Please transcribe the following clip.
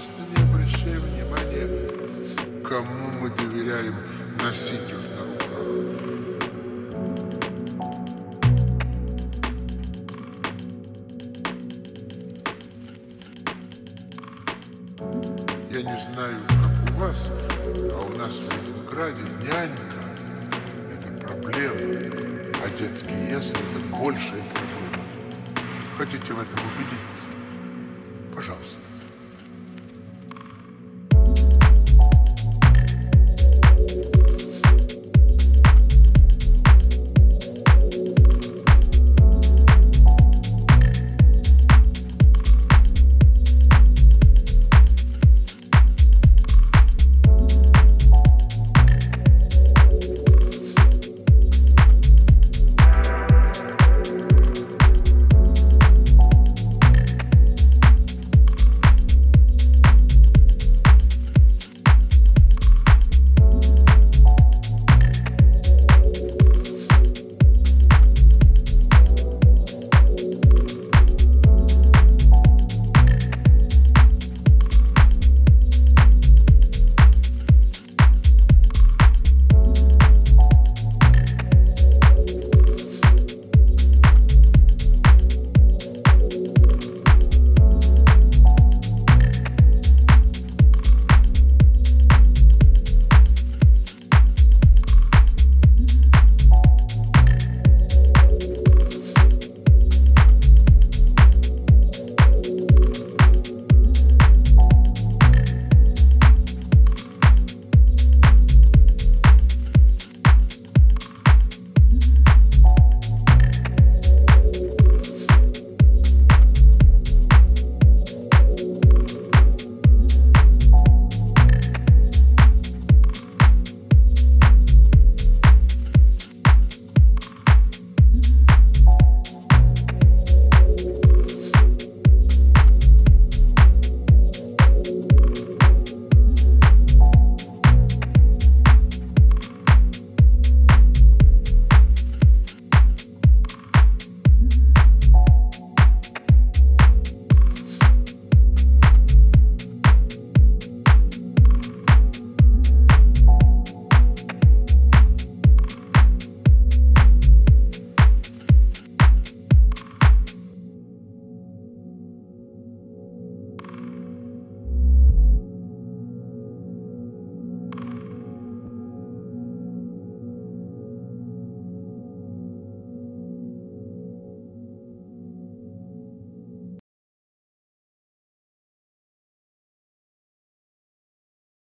часто не обращаем внимания, кому мы доверяем носить